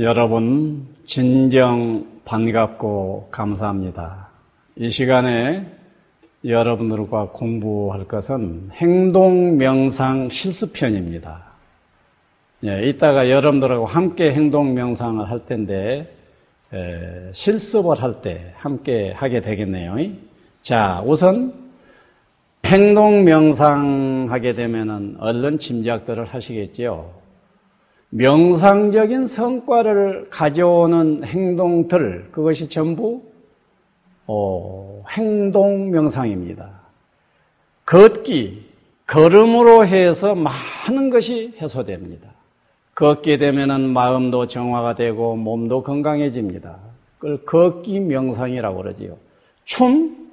여러분, 진정 반갑고 감사합니다. 이 시간에 여러분들과 공부할 것은 행동 명상 실습편입니다. 예, 이따가 여러분들하고 함께 행동 명상을 할 텐데, 에, 실습을 할 때 함께 하게 되겠네요. 자, 우선 행동 명상 하게 되면은 얼른 짐작들을 하시겠지요. 명상적인 성과를 가져오는 행동들, 그것이 전부 어, 행동 명상입니다. 걷기, 걸음으로 해서 많은 것이 해소됩니다. 걷게 되면 마음도 정화가 되고 몸도 건강해집니다. 그걸 걷기 명상이라고 그러지요. 춤,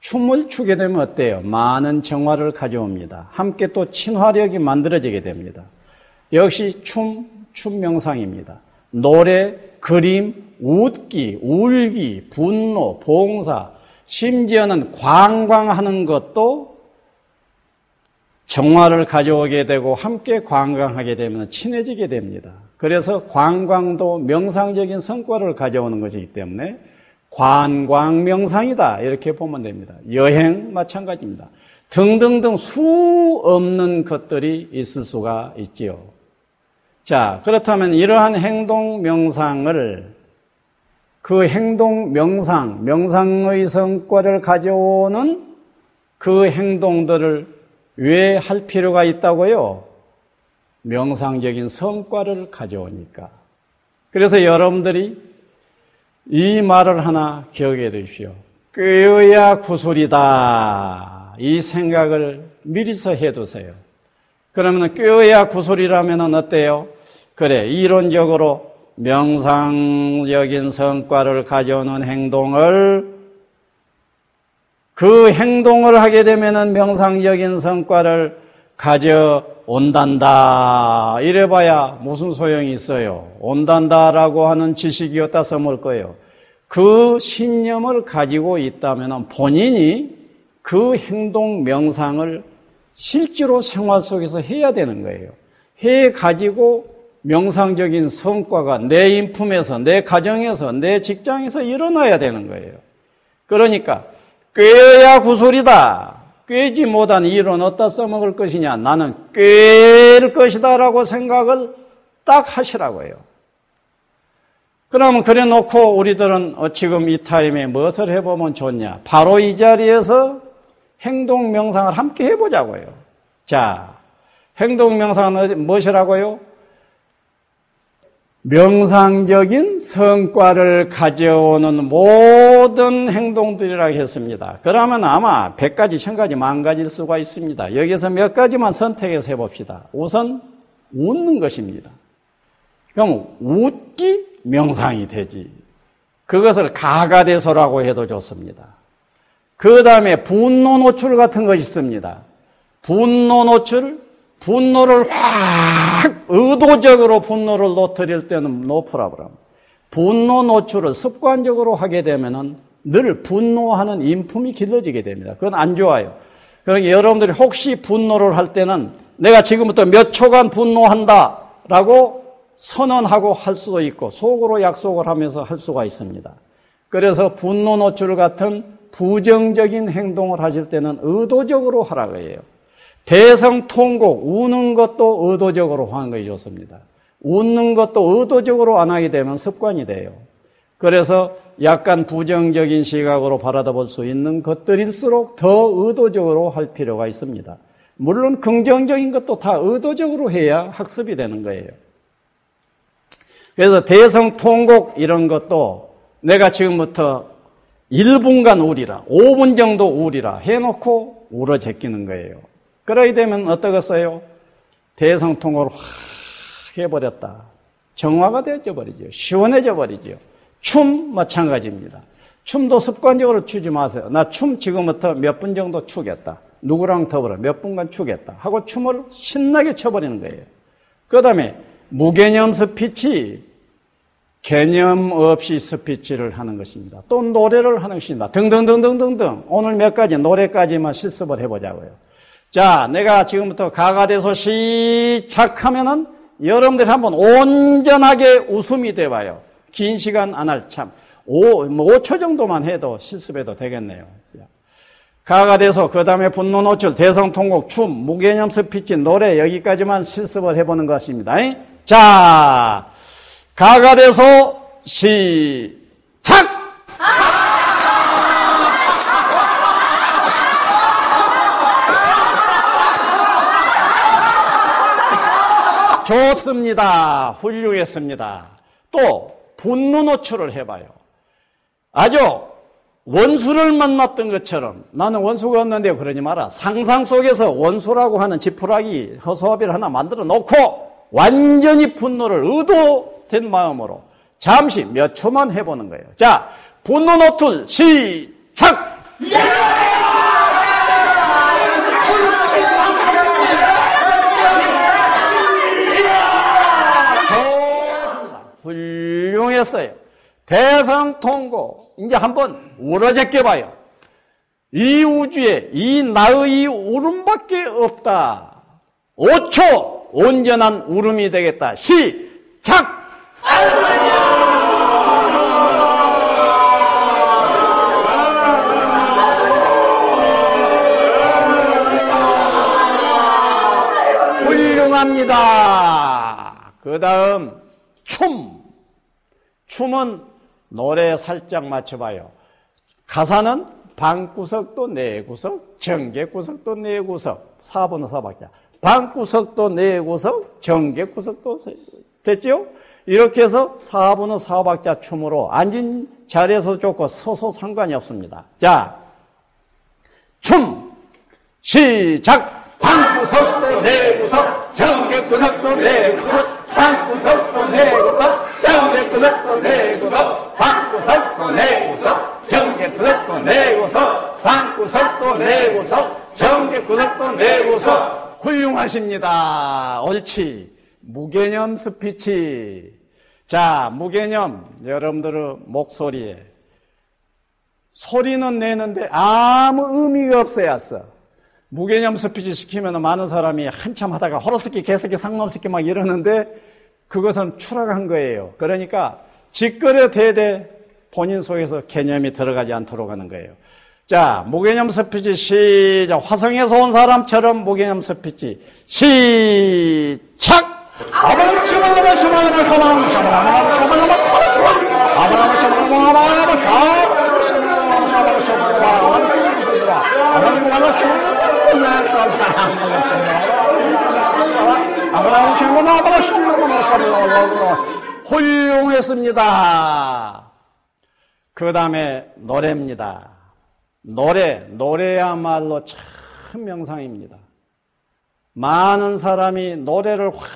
춤을 추게 되면 어때요? 많은 정화를 가져옵니다. 함께 또 친화력이 만들어지게 됩니다. 역시 춤, 춤 명상입니다. 노래, 그림, 웃기, 울기, 분노, 봉사, 심지어는 관광하는 것도 정화를 가져오게 되고 함께 관광하게 되면 친해지게 됩니다. 그래서 관광도 명상적인 성과를 가져오는 것이기 때문에 관광 명상이다. 이렇게 보면 됩니다. 여행 마찬가지입니다. 등등등 수 없는 것들이 있을 수가 있지요. 자, 그렇다면 이러한 행동 명상을 그 행동 명상, 명상의 성과를 가져오는 그 행동들을 왜 할 필요가 있다고요? 명상적인 성과를 가져오니까. 그래서 여러분들이 이 말을 하나 기억해 두십시오. 꾀어야 구술이다. 이 생각을 미리서 해 두세요. 그러면 꾀어야 구술이라면 어때요? 그래, 이론적으로 명상적인 성과를 가져오는 행동을 그 행동을 하게 되면 명상적인 성과를 가져온단다. 이래봐야 무슨 소용이 있어요. 온단다라고 하는 지식이 어디다 써먹을 거예요. 그 신념을 가지고 있다면 본인이 그 행동 명상을 실제로 생활 속에서 해야 되는 거예요. 해 가지고 명상적인 성과가 내 인품에서, 내 가정에서, 내 직장에서 일어나야 되는 거예요. 그러니까 꾀야 구술이다. 꾀지 못한 일은 어디다 써먹을 것이냐? 나는 꾀일 것이다라고 생각을 딱 하시라고요. 그러면 그래 놓고 우리들은 어, 지금 이 타임에 무엇을 해보면 좋냐? 바로 이 자리에서 행동 명상을 함께 해보자고요. 자, 행동 명상은 무엇이라고요? 명상적인 성과를 가져오는 모든 행동들이라고 했습니다. 그러면 아마 100가지, 1000가지, 만가지일 수가 있습니다. 여기서 몇 가지만 선택해서 해봅시다. 우선 웃는 것입니다. 그럼 웃기 명상이 되지. 그것을 가가대소라고 해도 좋습니다. 그 다음에 분노 노출 같은 것이 있습니다. 분노 노출, 분노를 확 의도적으로 분노를 노트릴 때는 노프라브람. 분노 노출을 습관적으로 하게 되면은 늘 분노하는 인품이 길러지게 됩니다. 그건 안 좋아요. 그러니까 여러분들이 혹시 분노를 할 때는 내가 지금부터 몇 초간 분노한다 라고 선언하고 할 수도 있고 속으로 약속을 하면서 할 수가 있습니다. 그래서 분노 노출 같은 부정적인 행동을 하실 때는 의도적으로 하라고 해요. 대성통곡, 우는 것도 의도적으로 것이 좋습니다. 웃는 것도 의도적으로 안 하게 되면 습관이 돼요. 그래서 약간 부정적인 시각으로 바라다 볼 수 있는 것들일수록 더 의도적으로 할 필요가 있습니다. 물론 긍정적인 것도 다 의도적으로 해야 학습이 되는 거예요. 그래서 대성 통곡 이런 것도 내가 지금부터 1분간 울이라, 5분 정도 울이라 해놓고 울어 제끼는 거예요. 그러게 되면 어떠겠어요? 대성통으로 확 해버렸다. 정화가 되어져 버리죠. 시원해져 버리죠. 춤 마찬가지입니다. 춤도 습관적으로 추지 마세요. 나 춤 지금부터 몇 분 정도 추겠다. 누구랑 더불어 몇 분간 추겠다. 하고 춤을 신나게 춰버리는 거예요. 그 다음에 무개념 스피치, 개념 없이 스피치를 하는 것입니다. 또 노래를 하는 것입니다. 등등등등등등. 오늘 몇 가지 노래까지만 실습을 해보자고요. 자, 내가 지금부터 가가 돼서 시작하면은 여러분들 한번 온전하게 웃음이 돼봐요. 긴 시간 안 할 참. 5, 뭐 5초 정도만 해도 실습해도 되겠네요. 가가 돼서 그 다음에 분노 노출, 대성 통곡, 춤, 무개념 스피치, 노래 여기까지만 실습을 해보는 것입니다. 자, 가가 돼서 시작! 좋습니다. 훌륭했습니다. 또 분노 노출을 해봐요. 아주 원수를 만났던 것처럼 나는 원수가 없는데 그러지 마라. 상상 속에서 원수라고 하는 지푸라기 허수아비를 하나 만들어 놓고 완전히 분노를 의도된 마음으로 잠시 몇 초만 해보는 거예요. 자, 분노 노출 시작! 좋습니다. 훌륭했어요. 대성 통고 이제 한번 우러제껴 봐요. 이 우주에 이 나의 울음밖에 없다. 5초 온전한 울음이 되겠다. 시작! 훌륭합니다. 그 다음 춤. 춤은 노래 살짝 맞춰봐요. 가사는 방구석도 네구석, 정계구석도 네구석, 4번은 4박자. 방구석도 네구석, 정계구석도 됐죠? 이렇게 해서 4번은 4박자 춤으로 앉은 자리에서 좋고 서서 상관이 없습니다. 자, 춤 시작! 방구석도 네구석, 정계구석도 네구석, 방구석도 네구석, 정계구석도 네구석, 방구석도 네구석, 정계구석도 네구석, 방구석도 네구석, 정계구석도 네구석. 훌륭하십니다. 옳지. 무개념 스피치. 자, 무개념. 여러분들의 목소리에. 소리는 내는데 아무 의미가 없어야 했어. 무개념 스피치 시키면 많은 사람이 한참 하다가 호로새끼, 개새끼, 상놈새끼 막 이러는데 그것은 추락한 거예요. 그러니까 직거래 대대 본인 속에서 개념이 들어가지 않도록 하는 거예요. 자, 무개념 스피치 시작. 화성에서 온 사람처럼 무개념 스피치 시작! 아브라함 샤바라바 샤바라바 가만 샤바라바 샤바라바 샤바라바 아브라함 샤바라바 샤바라바 샤바라바 샤바라바 샤바라바 훌륭했습니다. 그 다음에 노래입니다. 노래, 노래야말로 참 명상입니다. 많은 사람이 노래를 확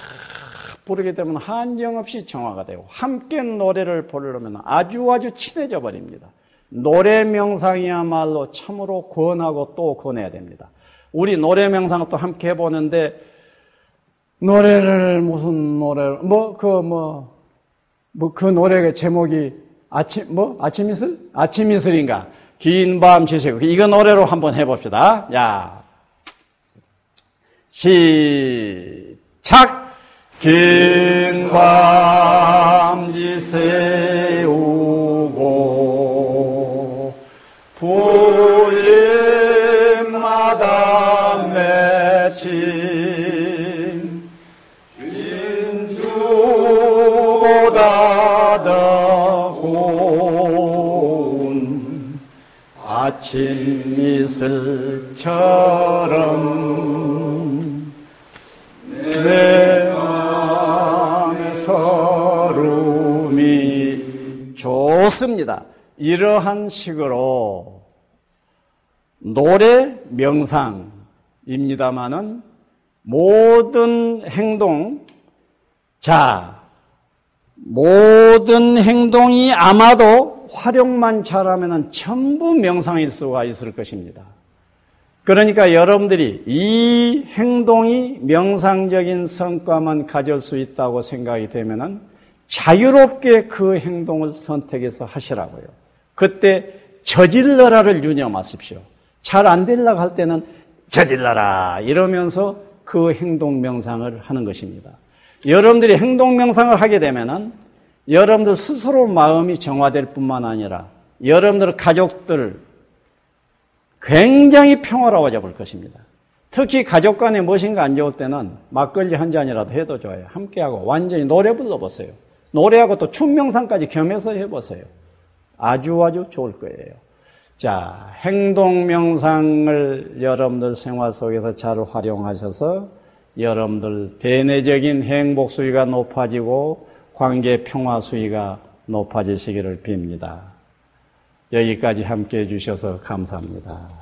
부르게 되면 한정없이 정화가 되고 함께 노래를 부르면 아주 아주 친해져 버립니다. 노래 명상이야말로 참으로 권하고 또 권해야 됩니다. 우리 노래 명상 또 함께 해보는데 노래를 무슨 노래를 뭐 그 뭐 뭐 그 노래의 제목이 아침 뭐 아침 이슬? 아침 이슬인가? 긴 밤 지새고. 이거 노래로 한번 해봅시다. 야. 시작. 긴 밤 지새우고 불림마다 맺힌 아침 이슬처럼 내 마음의 서름이 좋습니다. 이러한 식으로 노래 명상입니다마는 모든 행동, 자, 모든 행동이 아마도 활용만 잘하면 전부 명상일 수가 있을 것입니다. 그러니까 여러분들이 이 행동이 명상적인 성과만 가질 수 있다고 생각이 되면 자유롭게 그 행동을 선택해서 하시라고요. 그때 저질러라를 유념하십시오. 잘 안 되려고 할 때는 저질러라 이러면서 그 행동 명상을 하는 것입니다. 여러분들이 행동 명상을 하게 되면은 여러분들 스스로 마음이 정화될 뿐만 아니라 여러분들 가족들 굉장히 평화로워져 볼 것입니다. 특히 가족 간에 무엇인가 안 좋을 때는 막걸리 한 잔이라도 해도 좋아요. 함께하고 완전히 노래 불러보세요. 노래하고 또 춤명상까지 겸해서 해보세요. 아주 아주 좋을 거예요. 자, 행동 명상을 여러분들 생활 속에서 잘 활용하셔서 여러분들 대내적인 행복 수위가 높아지고 관계 평화 수위가 높아지시기를 빕니다. 여기까지 함께 해주셔서 감사합니다.